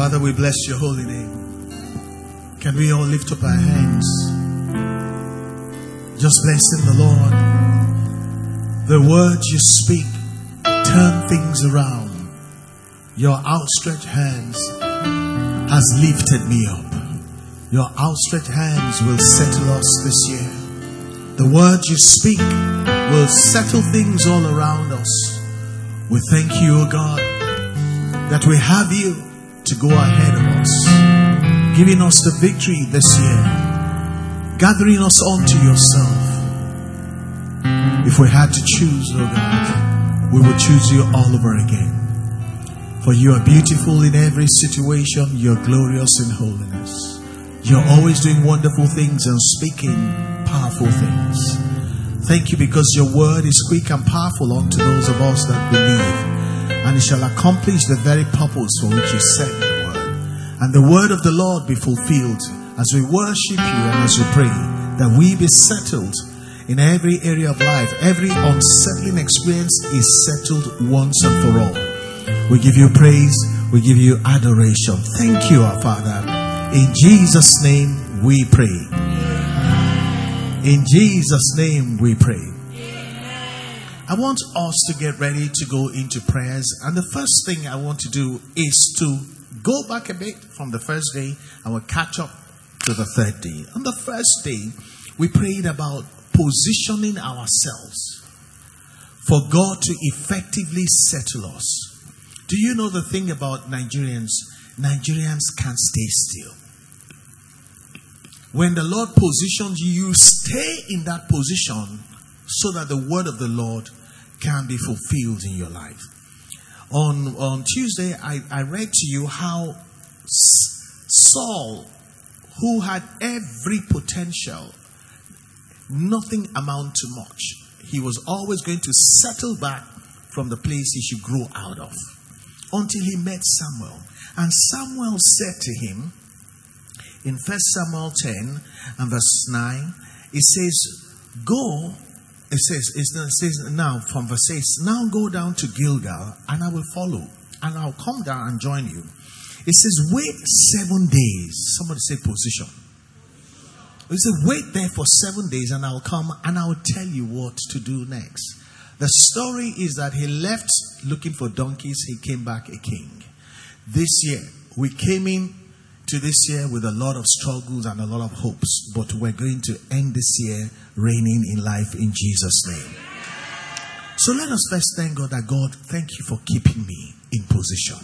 Father, we bless your holy name. Can we all lift up our hands? Just blessing the Lord. The words you speak turn things around. Your outstretched hands has lifted me up. Your outstretched hands will settle us this year. The words you speak will settle things all around us. We thank you, O God, that we have you to go ahead of us, giving us the victory this year, gathering us unto yourself. If we had to choose, O God, we would choose you all over again. For you are beautiful in every situation, you're glorious in holiness. You're always doing wonderful things and speaking powerful things. Thank you because your word is quick and powerful unto those of us that believe, and it shall accomplish the very purpose for which you sent the word. And the word of the Lord be fulfilled as we worship you and as we pray that we be settled in every area of life. Every unsettling experience is settled once and for all. We give you praise, we give you adoration. Thank you, our Father. In Jesus' name we pray. In Jesus' name we pray. I want us to get ready to go into prayers. And the first thing I want to do is to go back a bit from the first day and we'll catch up to the third day. On the first day, we prayed about positioning ourselves for God to effectively settle us. Do you know the thing about Nigerians? Nigerians can't stay still. When the Lord positions you, you stay in that position so that the word of the Lord can be fulfilled in your life. On, on Tuesday, I, I read to you how Saul, who had every potential, nothing amount to much. He was always going to settle back from the place he should grow out of until he met Samuel. And Samuel said to him, in 1 Samuel 10 and verse 9, it says, Go, it says, it says now from verse 6, now go down to Gilgal and I will follow and I'll come down and join you. It says, wait seven days. Somebody say position. It says, wait there for seven days and I'll come and I'll tell you what to do next. The story is that he left looking for donkeys, he came back a king. This year, we came in to this year with a lot of struggles and a lot of hopes, but we're going to end this year reigning in life in Jesus' name. So let us first thank God that God, thank you for keeping me in position,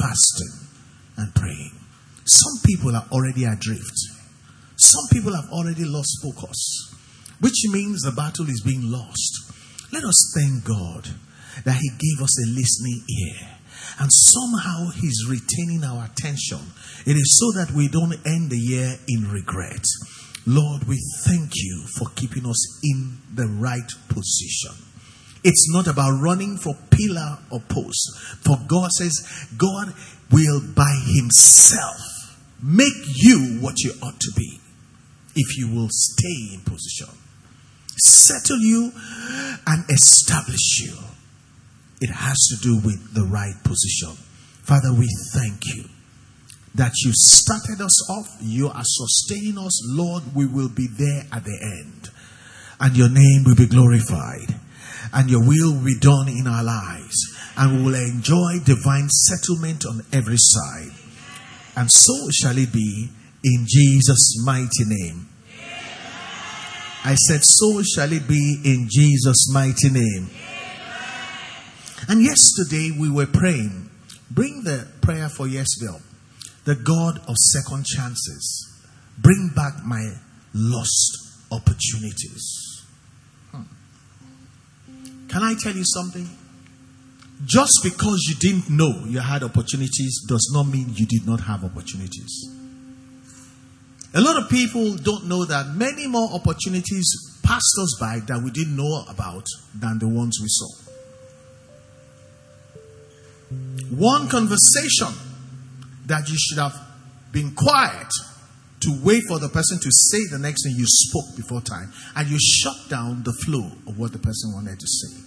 fasting and praying. Some people are already adrift. Some people have already lost focus, which means the battle is being lost. Let us thank God that He gave us a listening ear and somehow He's retaining our attention. It is so that we don't end the year in regret. Lord, we thank you for keeping us in the right position. It's not about running for pillar or post. For God says, God will by Himself make you what you ought to be if you will stay in position, settle you, and establish you. It has to do with the right position. Father, we thank you that you started us off, you are sustaining us. Lord, we will be there at the end. And your name will be glorified. And your will will be done in our lives. And we will enjoy divine settlement on every side. And so shall it be in Jesus' mighty name. I said, So shall it be in Jesus' mighty name. And yesterday we were praying. Bring the prayer for yesterday. The God of second chances. Bring back my lost opportunities. Hmm. Can I tell you something? Just because you didn't know you had opportunities does not mean you did not have opportunities. A lot of people don't know that many more opportunities passed us by that we didn't know about than the ones we saw. One conversation that you should have been quiet to wait for the person to say the next thing you spoke before time, and you shut down the flow of what the person wanted to say.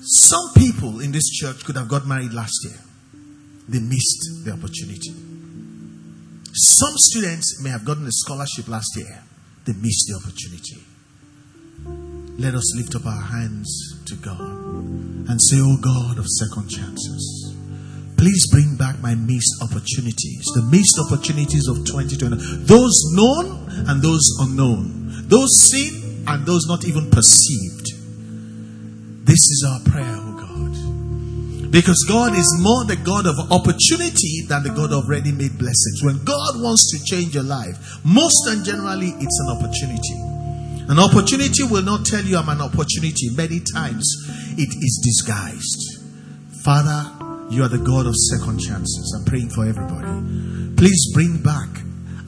Some people in this church could have got married last year. they missed the opportunity. Some students may have gotten a scholarship last year, they missed the opportunity. Let us lift up our hands to God and say, Oh God of second chances, please bring back my missed opportunities, the missed opportunities of 2020, those known and those unknown, those seen and those not even perceived. This is our prayer, oh God. Because God is more the God of opportunity than the God of ready made blessings. When God wants to change your life, most and generally, it's an opportunity. An opportunity will not tell you I'm an opportunity. Many times it is disguised. Father, you are the God of second chances. I'm praying for everybody. Please bring back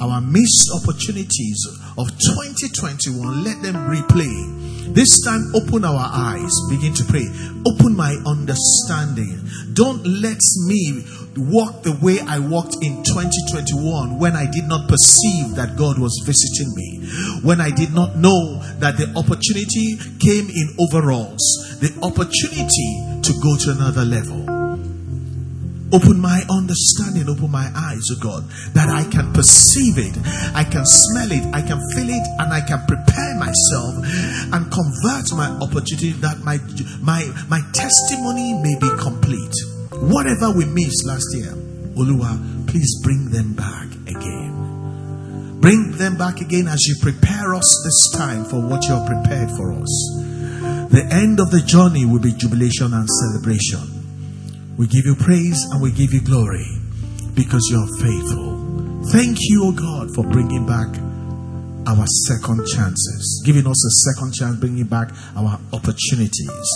our missed opportunities of 2021. Let them replay this time, open our eyes, begin to pray. Open my understanding. Don't let me walk the way I walked in 2021 when I did not perceive that God was visiting me, when I did not know that the opportunity came in overalls, the opportunity to go to another level. Open my understanding, open my eyes, oh God, that I can perceive it, I can smell it, I can feel it, and I can prepare myself and convert my opportunity that my my my testimony may be complete. Whatever we missed last year, Oluwa, please bring them back again. Bring them back again as you prepare us this time for what you are prepared for us. The end of the journey will be jubilation and celebration. We give you praise and we give you glory because you are faithful. Thank you, O God, for bringing back our second chances, giving us a second chance, bringing back our opportunities.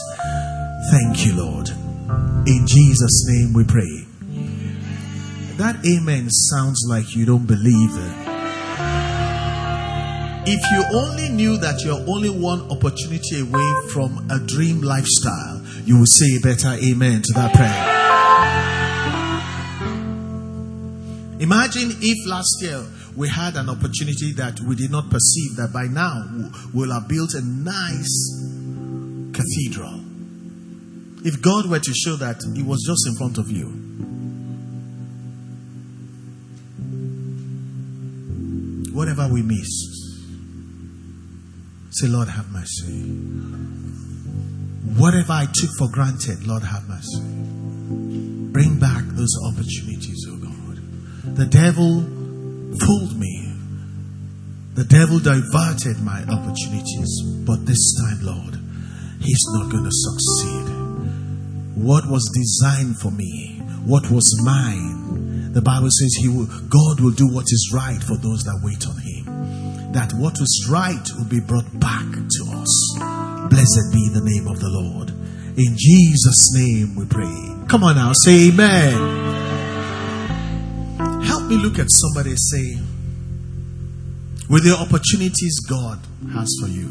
Thank you, Lord. In Jesus' name we pray. That amen sounds like you don't believe it. If you only knew that you're only one opportunity away from a dream lifestyle, you would say a better amen to that prayer. Imagine if last year we had an opportunity that we did not perceive that by now we'll have built a nice cathedral. If God were to show that it was just in front of you, whatever we missed, say, Lord, have mercy. Whatever I took for granted, Lord have mercy. Bring back those opportunities, oh God. The devil fooled me. The devil diverted my opportunities. But this time, Lord, he's not going to succeed. What was designed for me, what was mine, the Bible says he will, God will do what is right for those that wait on him. That what was right will be brought back to us. Blessed be the name of the Lord. In Jesus' name we pray. Come on now, say amen. Help me look at somebody say, with the opportunities God has for you,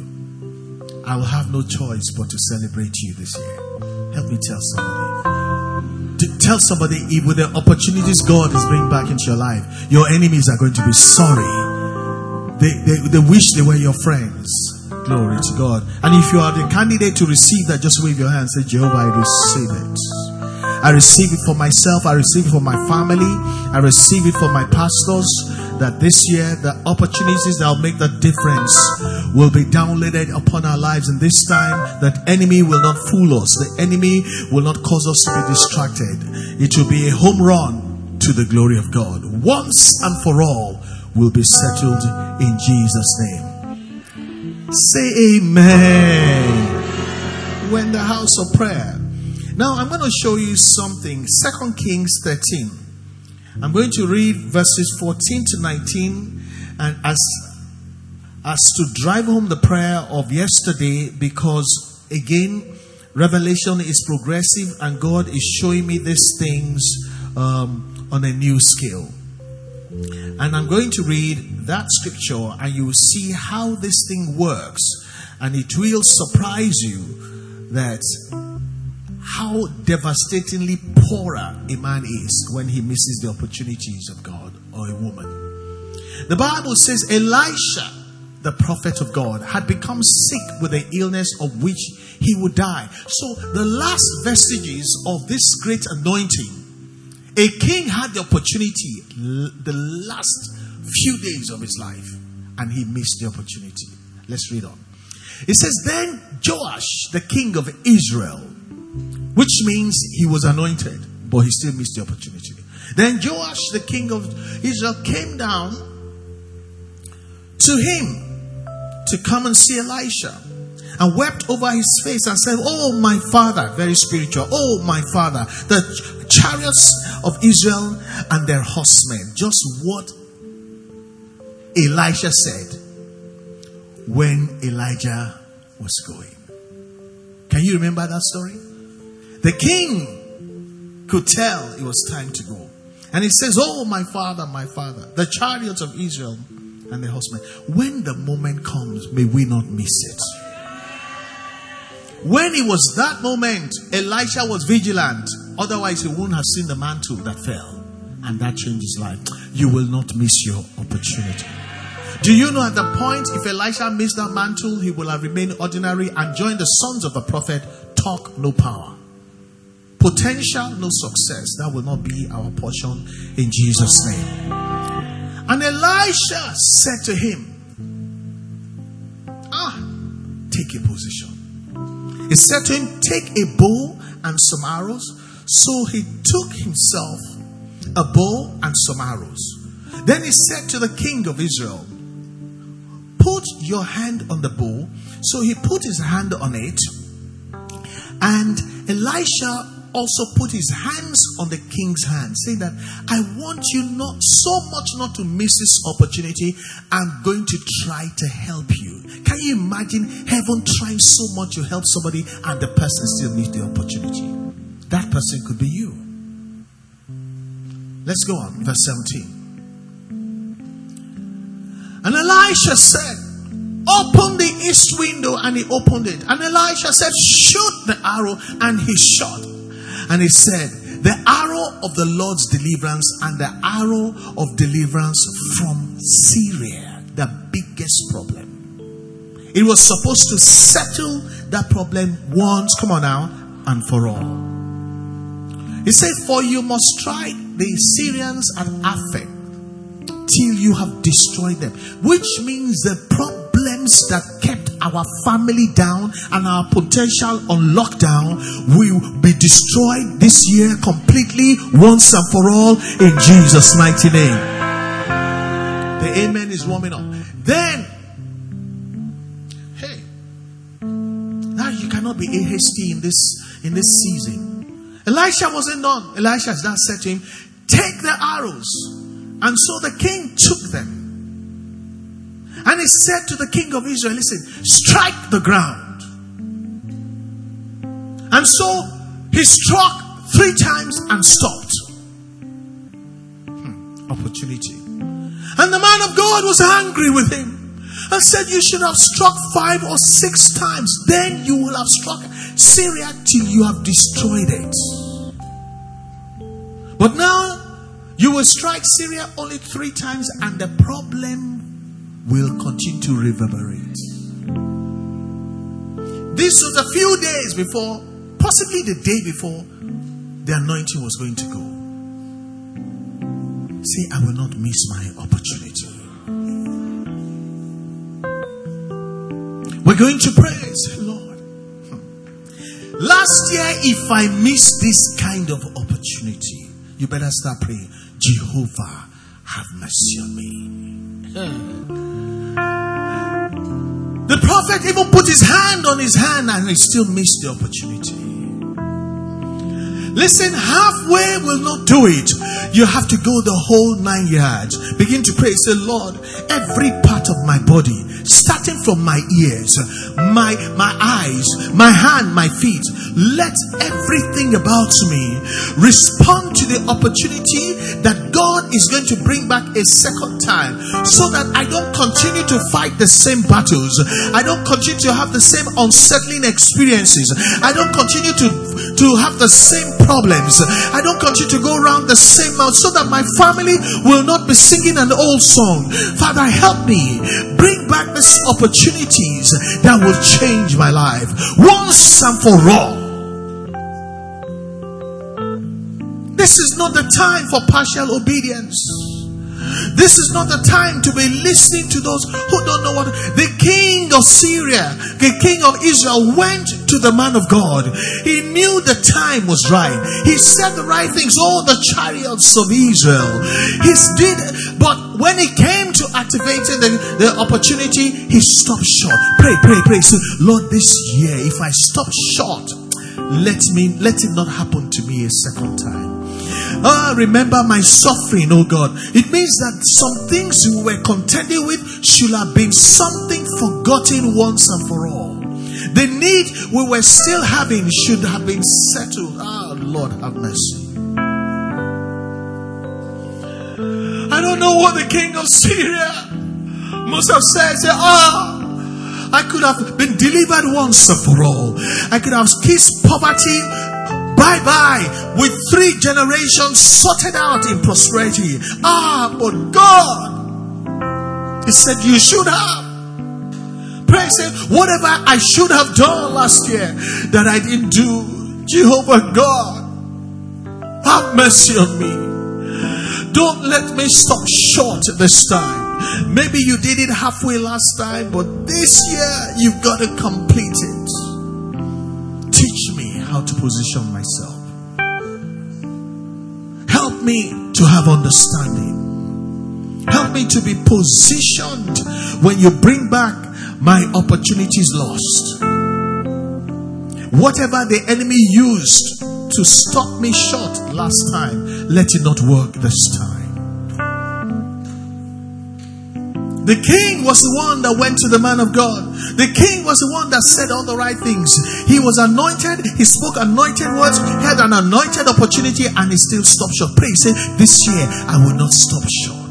I will have no choice but to celebrate you this year. Help me tell somebody. To tell somebody if with the opportunities God is bringing back into your life, your enemies are going to be sorry. They, they, they wish they were your friends. Glory to God. And if you are the candidate to receive that, just wave your hand and say, Jehovah, I receive it. I receive it for myself. I receive it for my family. I receive it for my pastors. That this year, the opportunities that will make the difference will be downloaded upon our lives. And this time, that enemy will not fool us. The enemy will not cause us to be distracted. It will be a home run to the glory of God. Once and for all will be settled in Jesus' name. Say amen. We're the house of prayer. Now I'm going to show you something. Second Kings 13. I'm going to read verses 14 to 19 and as as to drive home the prayer of yesterday because again revelation is progressive and God is showing me these things um, on a new scale. And I'm going to read that scripture and you will see how this thing works. And it will surprise you that how devastatingly poorer a man is when he misses the opportunities of God or a woman. The Bible says Elisha, the prophet of God, had become sick with an illness of which he would die. So the last vestiges of this great anointing A king had the opportunity the last few days of his life and he missed the opportunity. Let's read on. It says, Then Joash, the king of Israel, which means he was anointed, but he still missed the opportunity. Then Joash, the king of Israel, came down to him to come and see Elisha and wept over his face and said, Oh, my father, very spiritual. Oh, my father, the chariots of Israel and their horsemen. Just what Elisha said when Elijah was going. Can you remember that story? The king could tell it was time to go. And he says, Oh, my father, my father, the chariots of Israel and the horsemen. When the moment comes, may we not miss it. When it was that moment, Elisha was vigilant. Otherwise, he wouldn't have seen the mantle that fell. And that changed his life. You will not miss your opportunity. Do you know at the point, if Elisha missed that mantle, he will have remained ordinary and joined the sons of the prophet, talk no power. Potential, no success. That will not be our portion in Jesus' name. And Elisha said to him, Ah, take a position. He said to him, Take a bow and some arrows. So he took himself a bow and some arrows. Then he said to the king of Israel, Put your hand on the bow. So he put his hand on it. And Elisha also put his hands on the king's hand, saying that I want you not so much not to miss this opportunity. I'm going to try to help you. Can you imagine heaven trying so much to help somebody and the person still miss the opportunity? That person could be you. Let's go on, verse 17. And Elisha said, Open the east window, and he opened it. And Elisha said, Shoot the arrow, and he shot. And he said, The arrow of the Lord's deliverance and the arrow of deliverance from Syria, the biggest problem. It was supposed to settle that problem once, come on now, and for all. He said, For you must strike the Syrians at Aphek till you have destroyed them, which means the problems that kept our family down and our potential on lockdown will be destroyed this year completely, once and for all, in Jesus' mighty name. The amen is warming up. Then, hey, now you cannot be hasty in this in this season. Elisha wasn't done. Elisha's dad said to him, Take the arrows. And so the king took them and he said to the king of Israel, Listen, strike the ground. And so he struck three times and stopped. Hmm, opportunity. And the man of God was angry with him and said, You should have struck five or six times. Then you will have struck Syria till you have destroyed it. But now you will strike Syria only three times, and the problem will continue to reverberate. This was a few days before, possibly the day before, the anointing was going to go. Say, I will not miss my opportunity. We're going to praise, Lord, last year, if I miss this kind of opportunity, you better start praying, Jehovah, have mercy on me. Hmm. The prophet even put his hand on his hand and he still missed the opportunity. Listen, halfway will not do it. You have to go the whole nine yards. Begin to pray. Say, Lord, every part of my body, starting from my ears, my my eyes, my hand, my feet, let everything about me respond to the opportunity that God is going to bring back a second time so that I don't continue to fight the same battles. I don't continue to have the same unsettling experiences. I don't continue to, to have the same problems. I don't continue to go around the same mouth so that my family will not be singing an old song. Father, help me bring back these opportunities that will change my life once and for all. This is not the time for partial obedience. This is not the time to be listening to those who don't know what. The king of Syria, the king of Israel, went to the man of God. He knew the time was right. He said the right things. All the chariots of Israel. He did, but when it came to activating the, the opportunity, he stopped short. Pray, pray, pray. So, Lord, this year, if I stop short, let me let it not happen to me a second time. Ah, remember my suffering, oh God. It means that some things we were contending with should have been something forgotten once and for all. The need we were still having should have been settled. Ah, Lord, have mercy. I don't know what the king of Syria must have said. Say, ah, I could have been delivered once and for all. I could have kissed poverty bye bye with three generations sorted out in prosperity. Ah, but God, He said, You should have. Praise Him. Whatever I should have done last year that I didn't do, Jehovah God, have mercy on me. Don't let me stop short this time. Maybe you did it halfway last time, but this year you've got to complete it. Teach me how to position myself. Help me to have understanding. Help me to be positioned when you bring back my opportunities lost. Whatever the enemy used to stop me short last time, let it not work this time. The king was the one that went to the man of God. The king was the one that said all the right things. He was anointed. He spoke anointed words. Had an anointed opportunity and he still stopped short. Pray, say, this year I will not stop short.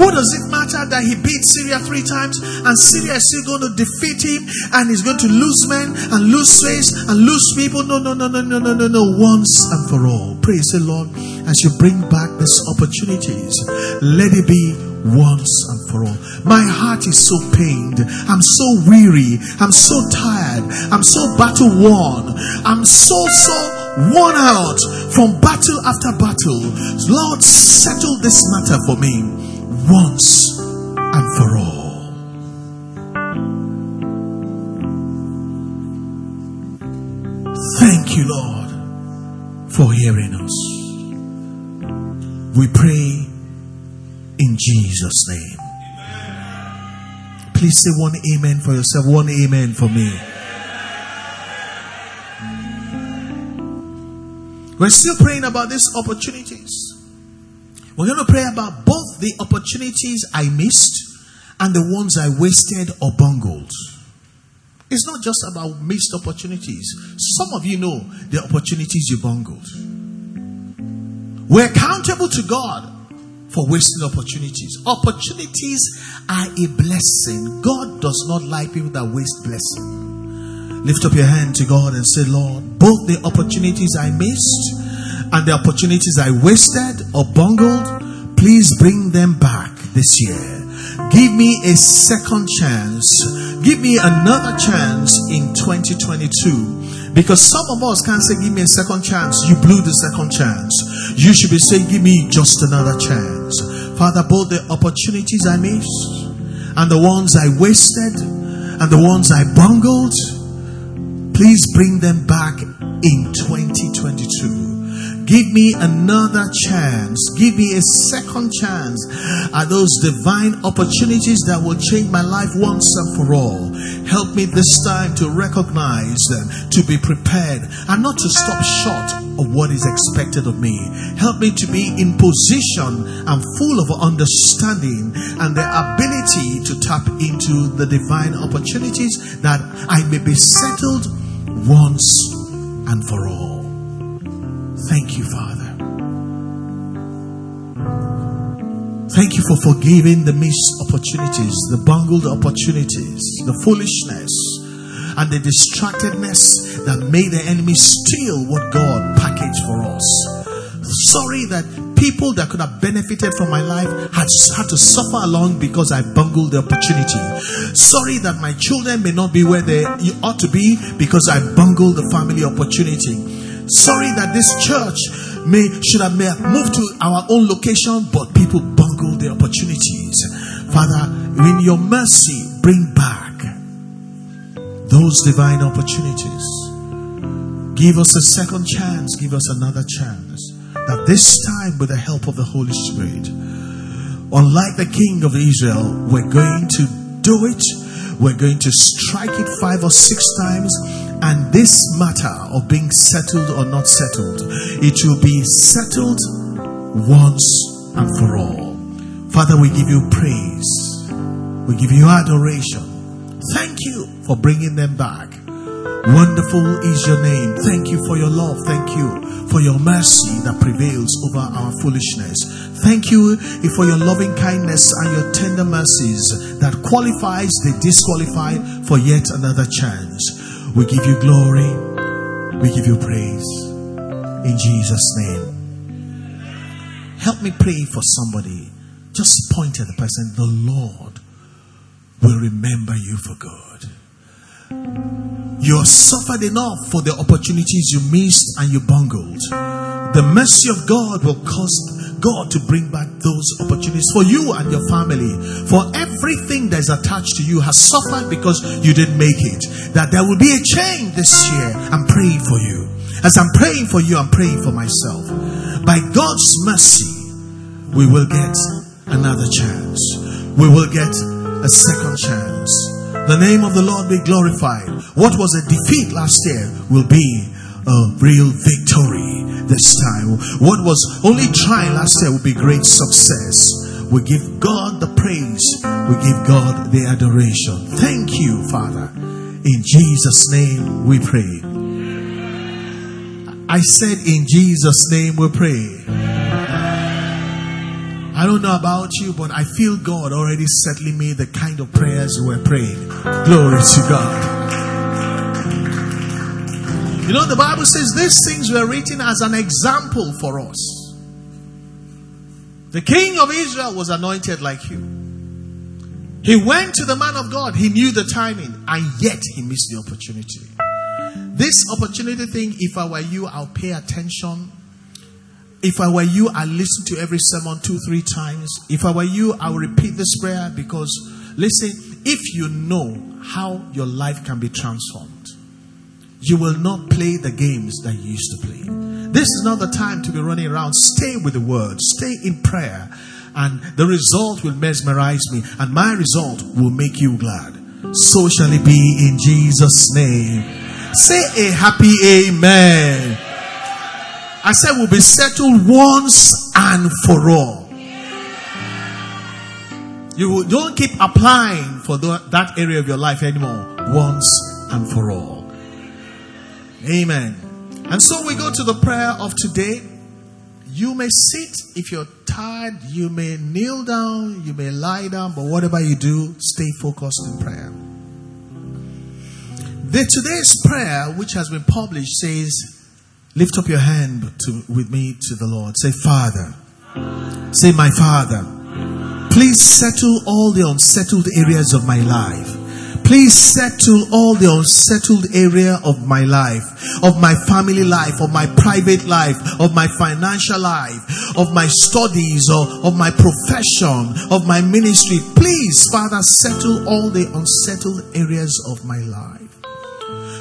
What does it matter that he beat Syria three times and Syria is still going to defeat him and he's going to lose men and lose face and lose people? No, no, no, no, no, no, no, no. Once and for all. Praise the Lord as you bring back these opportunities. Let it be once and for all. My heart is so pained. I'm so weary. I'm so tired. I'm so battle worn. I'm so, so worn out from battle after battle. Lord, settle this matter for me once and for all. Thank you, Lord, for hearing us. We pray in Jesus' name. Please say one amen for yourself, one amen for me. We're still praying about these opportunities. We're going to pray about both the opportunities I missed and the ones I wasted or bungled. It's not just about missed opportunities. Some of you know the opportunities you bungled. We're accountable to God for wasting opportunities. Opportunities are a blessing. God does not like people that waste blessing. Lift up your hand to God and say, Lord, both the opportunities I missed and the opportunities I wasted or bungled, please bring them back this year. Give me a second chance. Give me another chance in 2022. Because some of us can't say, Give me a second chance. You blew the second chance. You should be saying, Give me just another chance. Father, both the opportunities I missed and the ones I wasted and the ones I bungled, please bring them back in 2022. Give me another chance. Give me a second chance at those divine opportunities that will change my life once and for all. Help me this time to recognize them, to be prepared, and not to stop short of what is expected of me. Help me to be in position and full of understanding and the ability to tap into the divine opportunities that I may be settled once and for all. Thank you, Father. Thank you for forgiving the missed opportunities, the bungled opportunities, the foolishness, and the distractedness that made the enemy steal what God packaged for us. Sorry that people that could have benefited from my life had had to suffer along because I bungled the opportunity. Sorry that my children may not be where they ought to be because I bungled the family opportunity. Sorry that this church may should have moved to our own location, but people bungled the opportunities. Father, in your mercy, bring back those divine opportunities. Give us a second chance, give us another chance. That this time, with the help of the Holy Spirit, unlike the King of Israel, we're going to do it. We're going to strike it five or six times and this matter of being settled or not settled, it will be settled once and for all. Father, we give you praise. We give you adoration. Thank you for bringing them back. Wonderful is your name. Thank you for your love. Thank you for your mercy that prevails over our foolishness. Thank you for your loving kindness and your tender mercies that qualifies the disqualified for yet another chance. We give you glory. We give you praise. In Jesus' name. Help me pray for somebody. Just point at the person. The Lord will remember you for good. You have suffered enough for the opportunities you missed and you bungled. The mercy of God will cause God to bring back those opportunities for you and your family. For everything that is attached to you has suffered because you didn't make it. That there will be a change this year. I'm praying for you. As I'm praying for you, I'm praying for myself. By God's mercy, we will get another chance. We will get a second chance. The name of the Lord be glorified. What was a defeat last year will be a real victory this time. What was only trying last year will be great success. We give God the praise. We give God the adoration. Thank you, Father. In Jesus' name we pray. I said, In Jesus' name we pray. I don't know about you, but I feel God already settling me the kind of prayers you were praying. Glory to God. You know, the Bible says these things were written as an example for us. The king of Israel was anointed like you. He went to the man of God. He knew the timing, and yet he missed the opportunity. This opportunity thing, if I were you, I'll pay attention. If I were you, I'll listen to every sermon two, three times. If I were you, I'll repeat this prayer because, listen, if you know how your life can be transformed, you will not play the games that you used to play. This is not the time to be running around. Stay with the word, stay in prayer, and the result will mesmerize me, and my result will make you glad. So shall it be in Jesus' name. Say a happy amen. I said we'll be settled once and for all. You don't keep applying for that area of your life anymore. Once and for all. Amen. And so we go to the prayer of today. You may sit if you're tired, you may kneel down, you may lie down, but whatever you do, stay focused in prayer. The today's prayer, which has been published, says, Lift up your hand to, with me to the Lord. Say, Father. Say, My Father. Please settle all the unsettled areas of my life. Please settle all the unsettled area of my life, of my family life, of my private life, of my financial life, of my studies, or of my profession, of my ministry. Please, Father, settle all the unsettled areas of my life.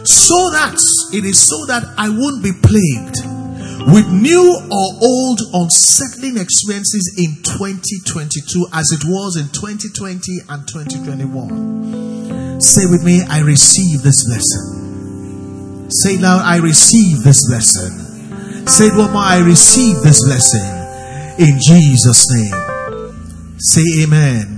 So that it is so that I won't be plagued with new or old unsettling experiences in 2022 as it was in 2020 and 2021. Say with me, I receive this blessing. Say loud, I receive this blessing. Say one more, I receive this blessing. In Jesus' name. Say amen.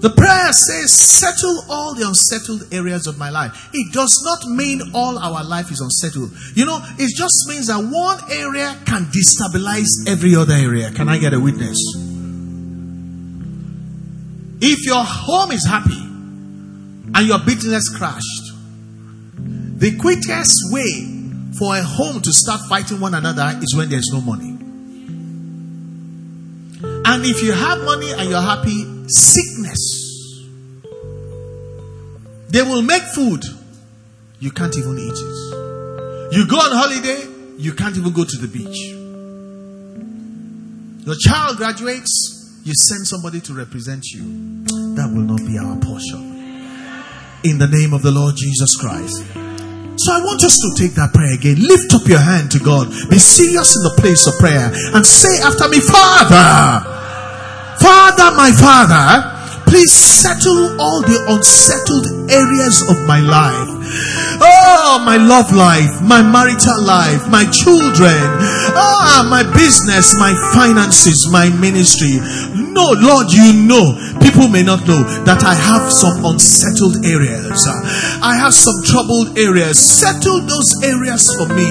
The prayer says, settle all the unsettled areas of my life. It does not mean all our life is unsettled. You know, it just means that one area can destabilize every other area. Can I get a witness? If your home is happy and your business crashed, the quickest way for a home to start fighting one another is when there's no money. And if you have money and you're happy, sickness. They will make food. you can't even eat it. You go on holiday, you can't even go to the beach. Your child graduates, you send somebody to represent you. That will not be our portion. In the name of the Lord Jesus Christ. So I want us to take that prayer again. Lift up your hand to God. Be serious in the place of prayer and say after me, Father, Father, my Father, please settle all the unsettled areas of my life. Oh, my love life, my marital life, my children, ah, my business, my finances, my ministry. No, Lord, you know. People may not know that I have some unsettled areas. I have some troubled areas. Settle those areas for me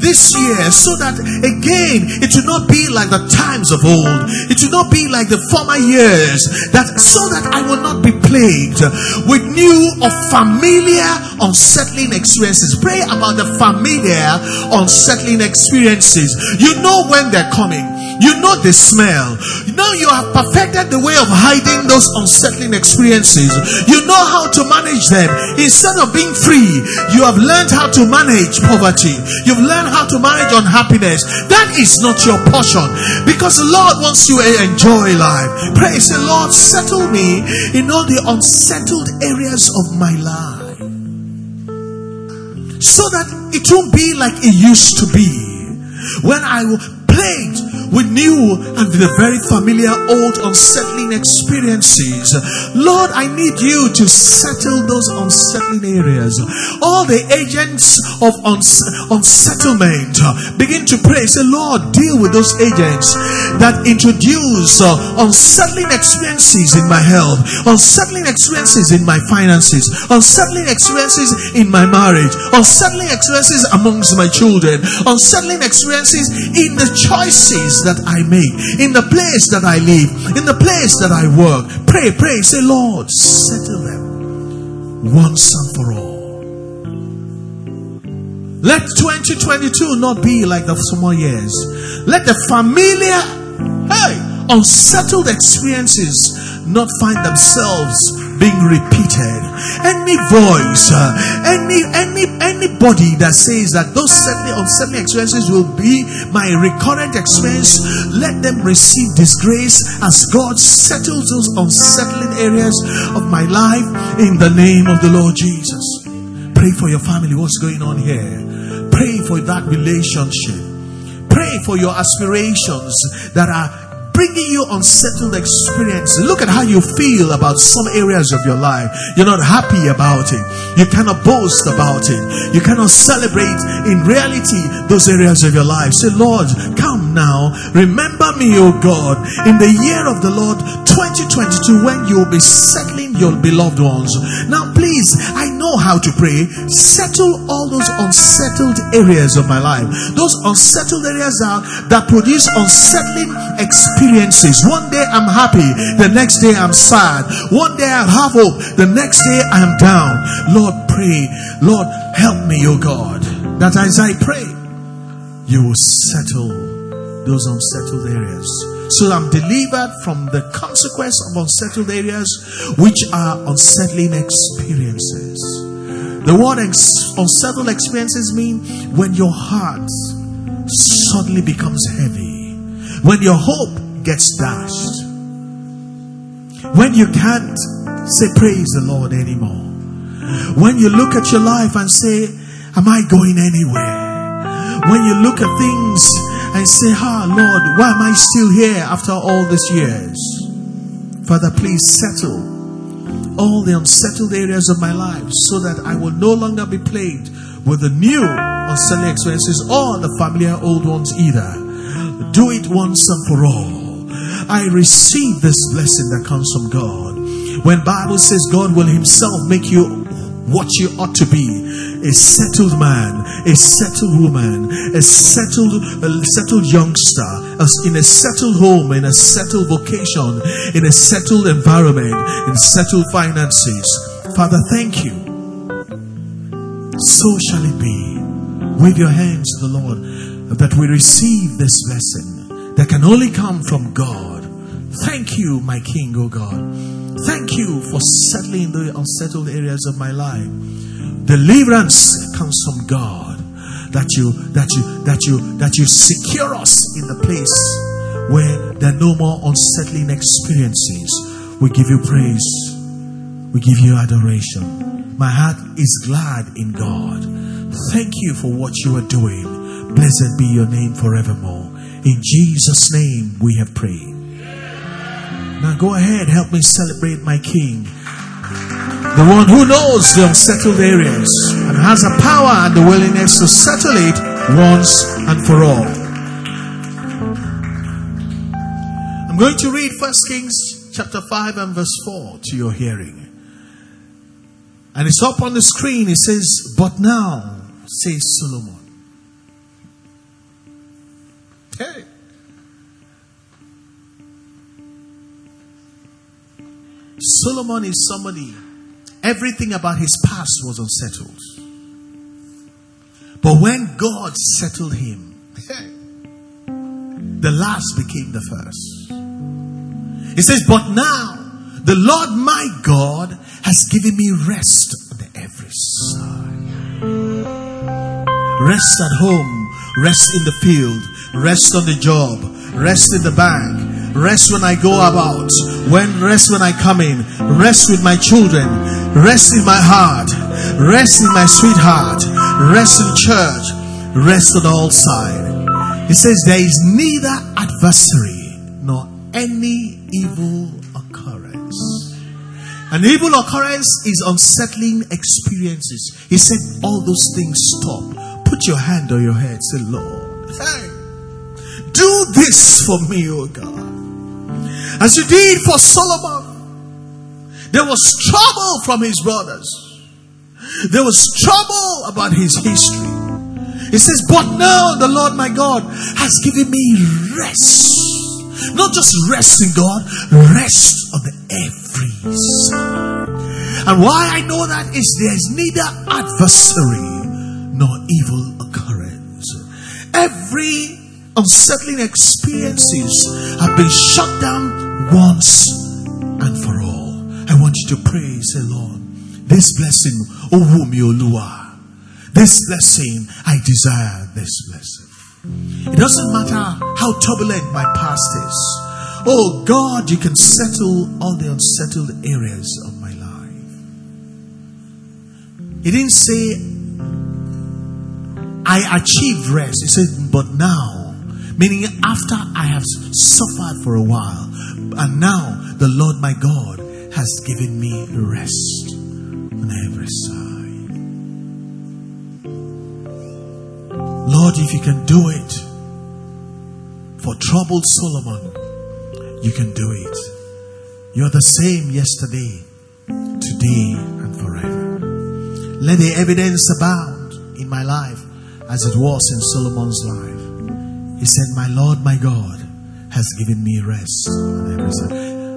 this year so that again it will not be like the times of old. It will not be like the former years. That so that I will not be plagued with new or familiar unsettling experiences. Pray about the familiar unsettling experiences. You know when they're coming. You know the smell. Know you have perfected the way of hiding those unsettling experiences. You know how to manage them. Instead of being free, you have learned how to manage poverty. You've learned how to manage unhappiness. That is not your portion because the Lord wants you to enjoy life. Praise the Lord, settle me in all the unsettled areas of my life so that it won't be like it used to be when I plagued with new and the very familiar old unsettling experiences. Lord, I need you to settle those unsettling areas. All the agents of uns- unsettlement begin to pray. Say, Lord, deal with those agents that introduce uh, unsettling experiences in my health, unsettling experiences in my finances, unsettling experiences in my marriage, unsettling experiences amongst my children, unsettling experiences in the choices that I make, in the place that I live, in the place that I work. Pray, pray, say, Lord, settle them once and for all. Let 2022 not be like the summer years. Let the familiar, hey, unsettled experiences not find themselves being repeated. Any voice, uh, any any anybody that says that those certainly unsettling experiences will be my recurrent experience, let them receive disgrace as God settles those unsettling areas of my life in the name of the Lord Jesus. Pray for your family. What's going on here? Pray for that relationship. Pray for your aspirations that are bringing you unsettled experience. Look at how you feel about some areas of your life. You're not happy about it. You cannot boast about it. You cannot celebrate in reality those areas of your life. Say, Lord, come now. Remember me, O God, in the year of the Lord 2022 when you will be settling your beloved ones. Now, please, I know how to pray. Settle all those unsettled areas of my life. Those unsettled areas are, that produce unsettling experiences. One day I'm happy, the next day I'm sad. One day I have hope, the next day I'm down. Lord, pray. Lord, help me, O God, that as I pray, you will settle those unsettled areas. So I'm delivered from the consequence of unsettled areas, which are unsettling experiences. The word ex- unsettled experiences mean when your heart suddenly becomes heavy, when your hope gets dashed. When you can't say praise the Lord anymore. When you look at your life and say, Am I going anywhere? When you look at things and say, Ah, Lord, why am I still here after all these years? Father, please settle all the unsettled areas of my life so that I will no longer be plagued with the new unsettling experiences or the familiar old ones either. Do it once and for all. I receive this blessing that comes from God. When Bible says God will himself make you what you ought to be a settled man, a settled woman, a settled, a settled youngster, in a settled home, in a settled vocation, in a settled environment, in settled finances. Father, thank you. So shall it be. Wave your hands to the Lord that we receive this blessing that can only come from God. Thank you, my King, O oh God. Thank you for settling the unsettled areas of my life. Deliverance comes from God. That you, that you, that you, that you secure us in the place where there are no more unsettling experiences. We give you praise. We give you adoration. My heart is glad in God. Thank you for what you are doing. Blessed be your name forevermore. In Jesus' name we have prayed. Now go ahead, help me celebrate my King. The one who knows the unsettled areas and has the power and the willingness to settle it once and for all. I'm going to read First Kings chapter 5 and verse 4 to your hearing. And it's up on the screen. It says, But now, says Solomon. Hey. Solomon is somebody, everything about his past was unsettled. But when God settled him, the last became the first. He says, But now the Lord my God has given me rest on every side. Rest at home, rest in the field, rest on the job, rest in the bank, Rest when I go about. When rest when I come in. Rest with my children. Rest in my heart. Rest in my sweetheart. Rest in church. Rest on all sides. He says there is neither adversary nor any evil occurrence. An evil occurrence is unsettling experiences. He said all those things stop. Put your hand on your head. Say, Lord, hey, do this for me, oh God. As you did for Solomon, there was trouble from his brothers. There was trouble about his history. He says, But now the Lord my God has given me rest. Not just rest in God, rest on the every side. And why I know that is there's neither adversary nor evil occurrence. Every unsettling experiences have been shut down once and for all. I want you to pray, say, Lord, this blessing, O Oluwa, this blessing, I desire this blessing. It doesn't matter how turbulent my past is. Oh God, you can settle all the unsettled areas of my life. He didn't say, I achieved rest. He said, but now Meaning, after I have suffered for a while, and now the Lord my God has given me rest on every side. Lord, if you can do it for troubled Solomon, you can do it. You're the same yesterday, today, and forever. Let the evidence abound in my life as it was in Solomon's life. He said, My Lord, my God has given me rest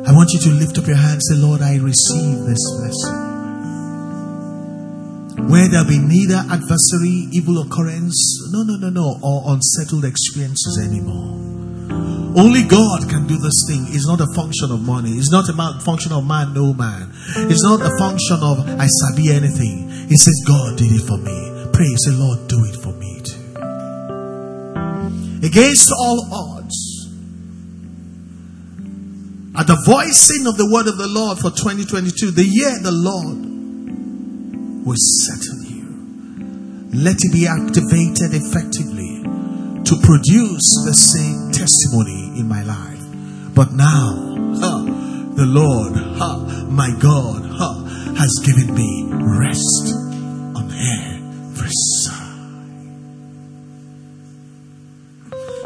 I want you to lift up your hands and say, Lord, I receive this blessing. Where there'll be neither adversary, evil occurrence, no, no, no, no, or unsettled experiences anymore. Only God can do this thing. It's not a function of money. It's not a function of man, no man. It's not a function of I sabi anything. He says, God did it for me. Pray, say, Lord, do it for me against all odds. At the voicing of the word of the Lord for 2022, the year the Lord will settle you. Let it be activated effectively to produce the same testimony in my life. But now, the Lord, my God, has given me rest on every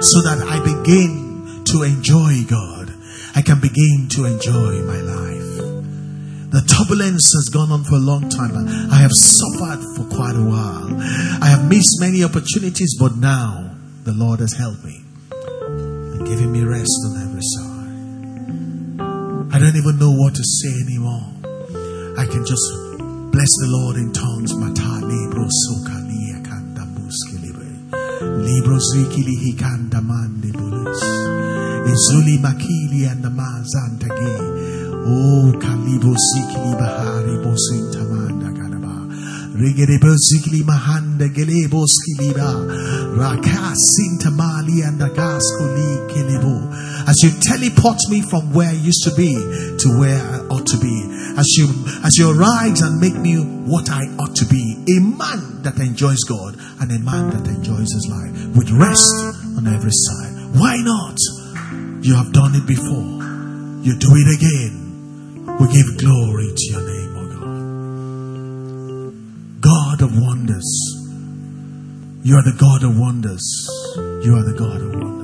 so that I begin to enjoy God. I can begin to enjoy my life. The turbulence has gone on for a long time. I have suffered for quite a while. I have missed many opportunities, but now the Lord has helped me and given me rest on every side. I don't even know what to say anymore. I can just bless the Lord in tongues. Libro zikili hikanda mande bulis. Izuli makili and mazantagi. Oh, Kalibo Sikli Bahari Bosintamanda Gadaba. Regerebo Sikli Mahanda Gelebo Skiliba. Rakasintamali and Agaskuli Kelebo. As you teleport me from where I used to be to where I ought to be. As you as you arise and make me what I ought to be. A man that enjoys God and a man that enjoys his life with rest on every side. Why not? You have done it before. You do it again. We give glory to your name, wonders. You are the God of wonders. You are the God of wonders.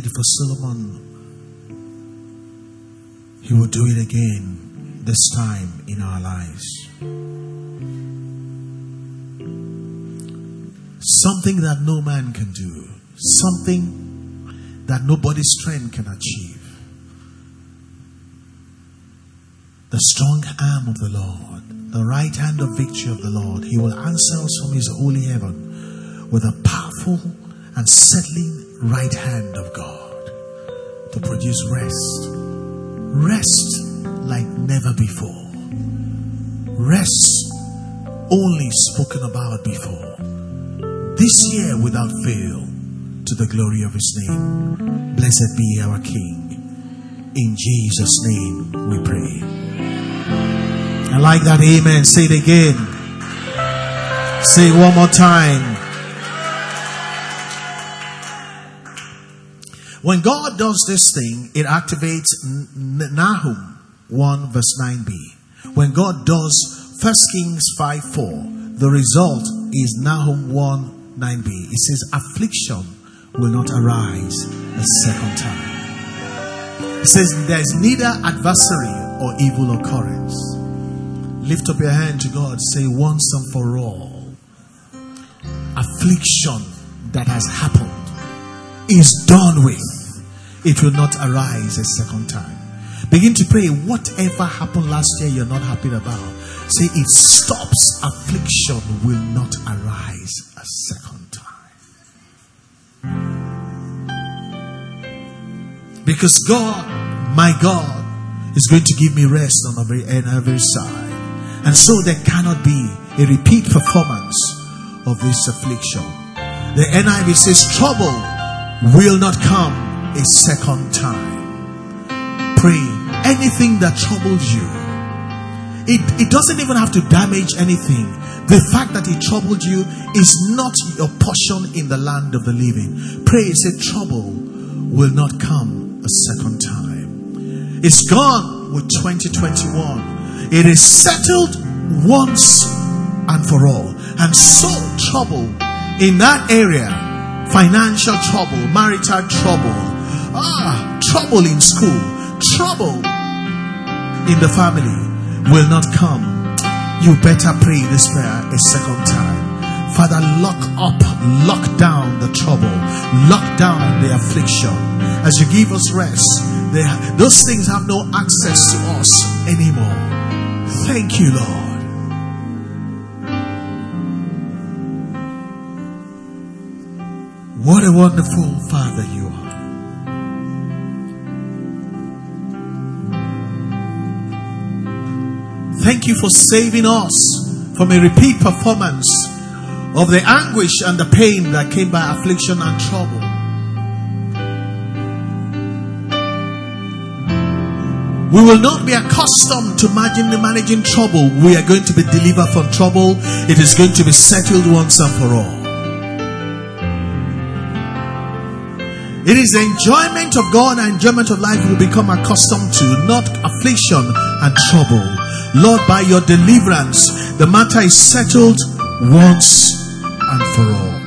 Did for Solomon, He will do it again this time in our lives. Something that no man can do, something that nobody's strength can achieve. The strong arm of the Lord, the right hand of victory of the Lord, He will answer us from His holy heaven with a powerful and settling right hand of God to produce rest. Rest like never before. Rest only spoken about before. This year without fail to the glory of his name. Blessed be our King. In Jesus' name we pray. I like that amen. Say it again. Say it one more time. When God does this thing, it activates Nahum 1 verse 9b. When God does 1 Kings 5 4, the result is Nahum 1 9b. It says, Affliction will not arise a second time. It says, There's neither adversary or evil occurrence. Lift up your hand to God, say once and for all, affliction that has happened is done with, it will not arise a second time. Begin to pray. Whatever happened last year you're not happy about, say it stops. Affliction will not arise a second time. Because God, my God, is going to give me rest on every, on every side. And so there cannot be a repeat performance of this affliction. The NIV says trouble will not come a second time. Pray anything that troubles you. It, it doesn't even have to damage anything. The fact that it troubled you is not your portion in the land of the living. Pray, say, trouble will not come a second time. It's gone with 2021. It is settled once and for all. And so, trouble in that area financial trouble, marital trouble, ah, trouble in school, trouble in the family will not come. You better pray this prayer a second time. Father, lock up, lock down the trouble, lock down the affliction. As you give us rest, they, those things have no access to us anymore. Thank you, Lord. What a wonderful Father you are. Thank you for saving us from a repeat performance of the anguish and the pain that came by affliction and trouble. We will not be accustomed to managing, trouble. We are going to be delivered from trouble. It is going to be settled once and for all. It is the enjoyment of God and enjoyment of life we will become accustomed to, not affliction and trouble. Lord, by your deliverance, the matter is settled once and for all.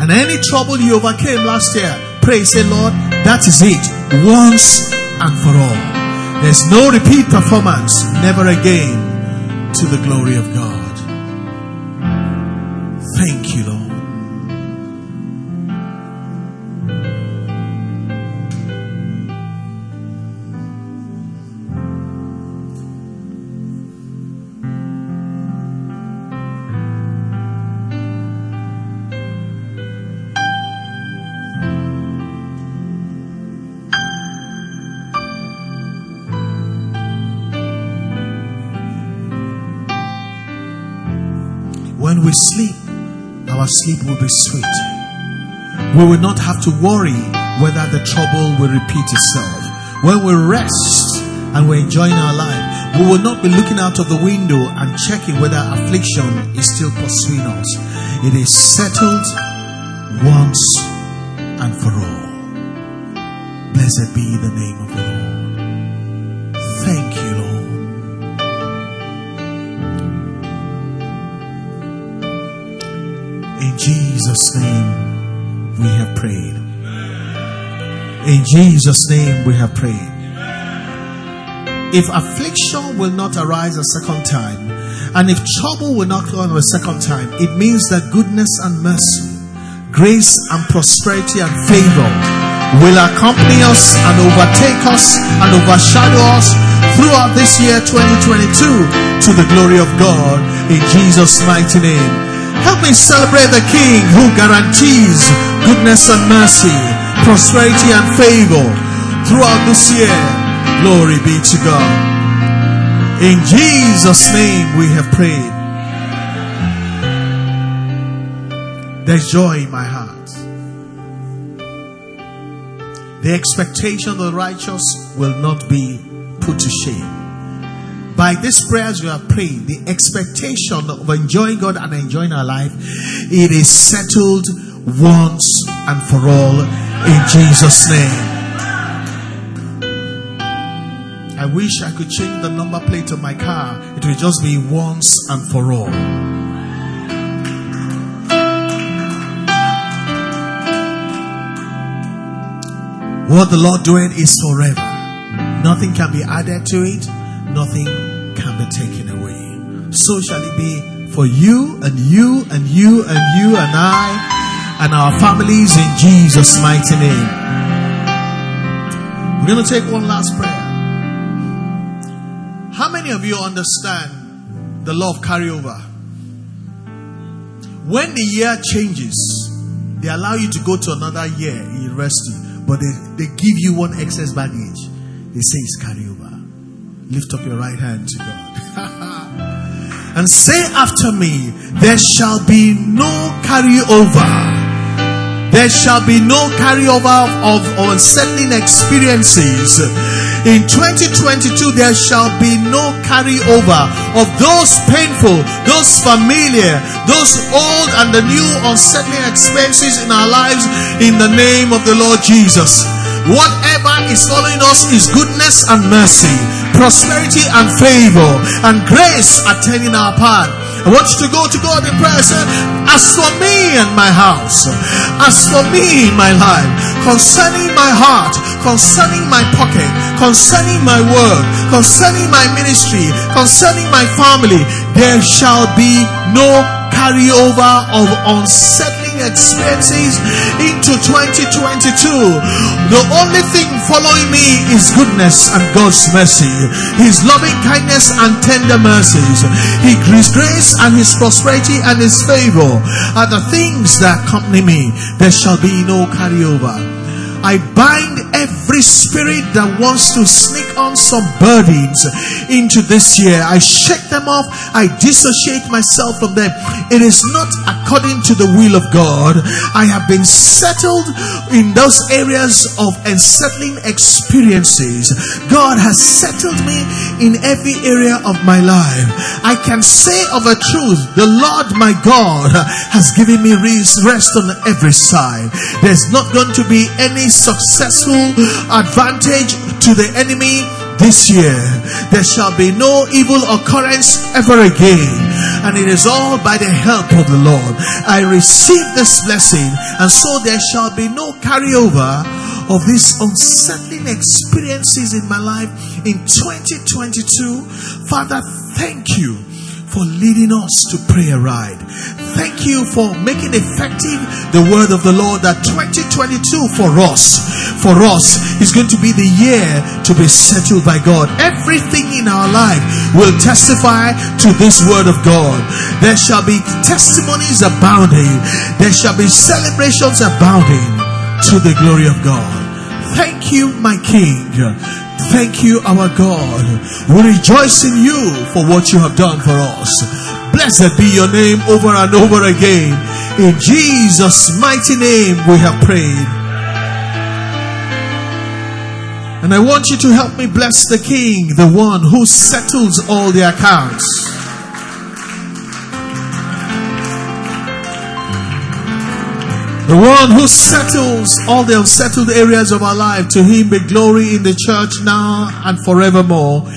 And any trouble you overcame last year, pray, say, Lord, that is it, once and for all. There's no repeat performance, never again, to the glory of God. Thank you, Lord. When we sleep, our sleep will be sweet. We will not have to worry whether the trouble will repeat itself. When we rest and we're enjoying our life, we will not be looking out of the window and checking whether affliction is still pursuing us. It is settled once and for all. Blessed be the name of the Lord. Thank you, Jesus' name we have prayed. In Jesus' name we have prayed. If affliction will not arise a second time, and if trouble will not come a second time, it means that goodness and mercy, grace and prosperity and favor will accompany us and overtake us and overshadow us throughout this year 2022 to the glory of God in Jesus' mighty name. Help me celebrate the King who guarantees goodness and mercy, prosperity and favor throughout this year. Glory be to God. In Jesus' name we have prayed. There's joy in my heart. The expectation of the righteous will not be put to shame. By these prayers we are praying, the expectation of enjoying God and enjoying our life, it is settled once and for all in Jesus' name. I wish I could change the number plate of my car. It will just be once and for all. What the Lord doing is forever. Nothing can be added to it. Nothing can be taken away. So shall it be for you and you and you and you and I and our families in Jesus' mighty name. We're going to take one last prayer. How many of you understand the law of carryover? When the year changes, they allow you to go to another year in university, but they, they give you one excess baggage. They say it's carryover. Lift up your right hand to God. and say after me, there shall be no carryover. There shall be no carryover of, unsettling experiences. In 2022, there shall be no carryover of those painful, those familiar, those old and the new unsettling experiences in our lives in the name of the Lord Jesus. Whatever is following us is goodness and mercy, prosperity and favor, and grace are attending our path. I want you to go to God in prayer and say, As for me and my house, as for me in my life, concerning my heart, concerning my pocket, concerning my work, concerning my ministry, concerning my family, there shall be no carryover of unsettling experiences into 2022. The only thing following me is goodness and God's mercy, His loving kindness and tender mercies, His grace and His prosperity and His favor are the things that accompany me. There shall be no carryover. I bind every spirit that wants to sneak on some burdens into this year. I shake them off. I dissociate myself from them. It is not according to the will of God. I have been settled in those areas of unsettling experiences. God has settled me in every area of my life. I can say of a truth, the Lord my God has given me rest on every side. There's not going to be any successful advantage to the enemy this year. There shall be no evil occurrence ever again. And it is all by the help of the Lord. I receive this blessing. And so there shall be no carryover of these unsettling experiences in my life in 2022. Father, thank you for leading us to prayer ride. Thank you for making effective the word of the Lord that 2022 for us, for us is going to be the year to be settled by God. Everything in our life will testify to this word of God. There shall be testimonies abounding. There shall be celebrations abounding to the glory of God. Thank you, my King. Thank you, our God. We rejoice in you for what you have done for us. Blessed be your name over and over again. In Jesus' mighty name we have prayed. And I want you to help me bless the King, the one who settles all the accounts. The one who settles all the unsettled areas of our life, to him be glory in the church now and forevermore.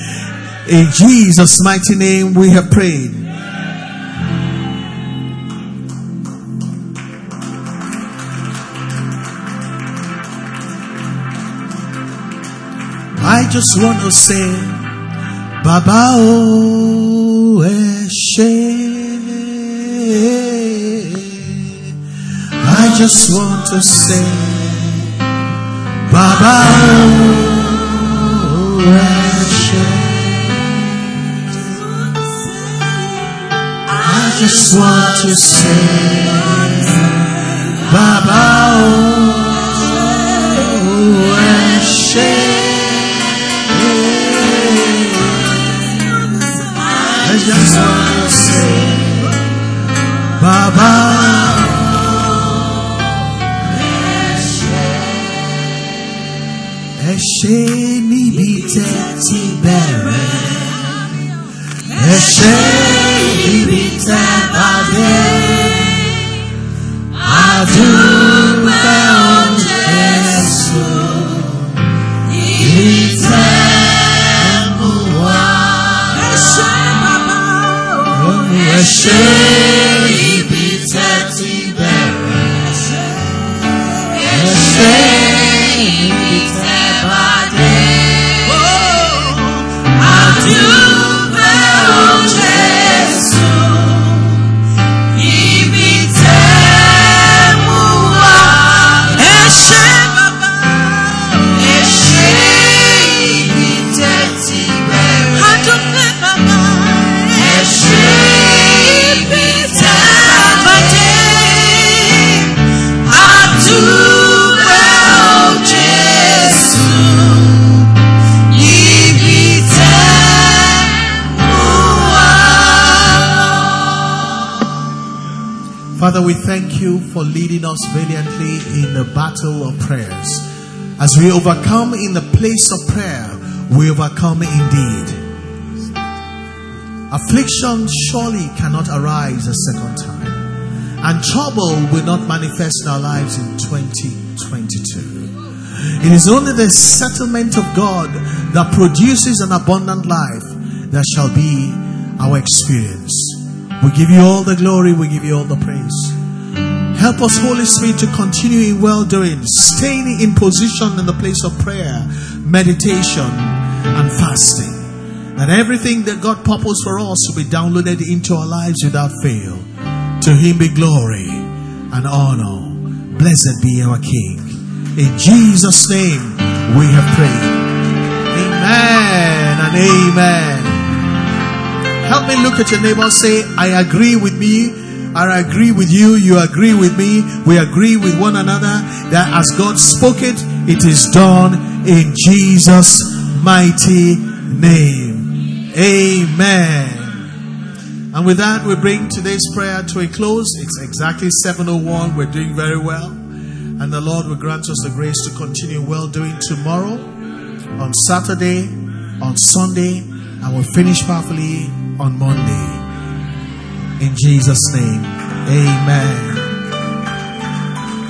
In Jesus' mighty name we have prayed. I just want to say, Baba O Eshe. I just want to say, Baba, oh, I just want to say, Baba, oh, I just want to say, Baba. Ṣe níbi tẹ́ ti bẹ̀rẹ̀. Ẹ ṣe Father, we thank you for leading us valiantly in the battle of prayers. As we overcome in the place of prayer, we overcome indeed. Affliction surely cannot arise a second time, and trouble will not manifest in our lives in 2022. It is only the settlement of God that produces an abundant life that shall be our experience. We give you all the glory, we give you all the praise. Help us, Holy Spirit, to continue in well doing, staying in position in the place of prayer, meditation, and fasting. That everything that God purposed for us will be downloaded into our lives without fail. To Him be glory and honor. Blessed be our King. In Jesus' name we have prayed. Amen and amen. Help me look at your neighbor say, I agree with me. I agree with you. You agree with me. We agree with one another that as God spoke it, it is done in Jesus' mighty name. Amen. And with that, we bring today's prayer to a close. It's exactly 7.01. We're doing very well. And the Lord will grant us the grace to continue well doing tomorrow, on Saturday, on Sunday, and we'll finish powerfully on Monday. In Jesus' name, amen.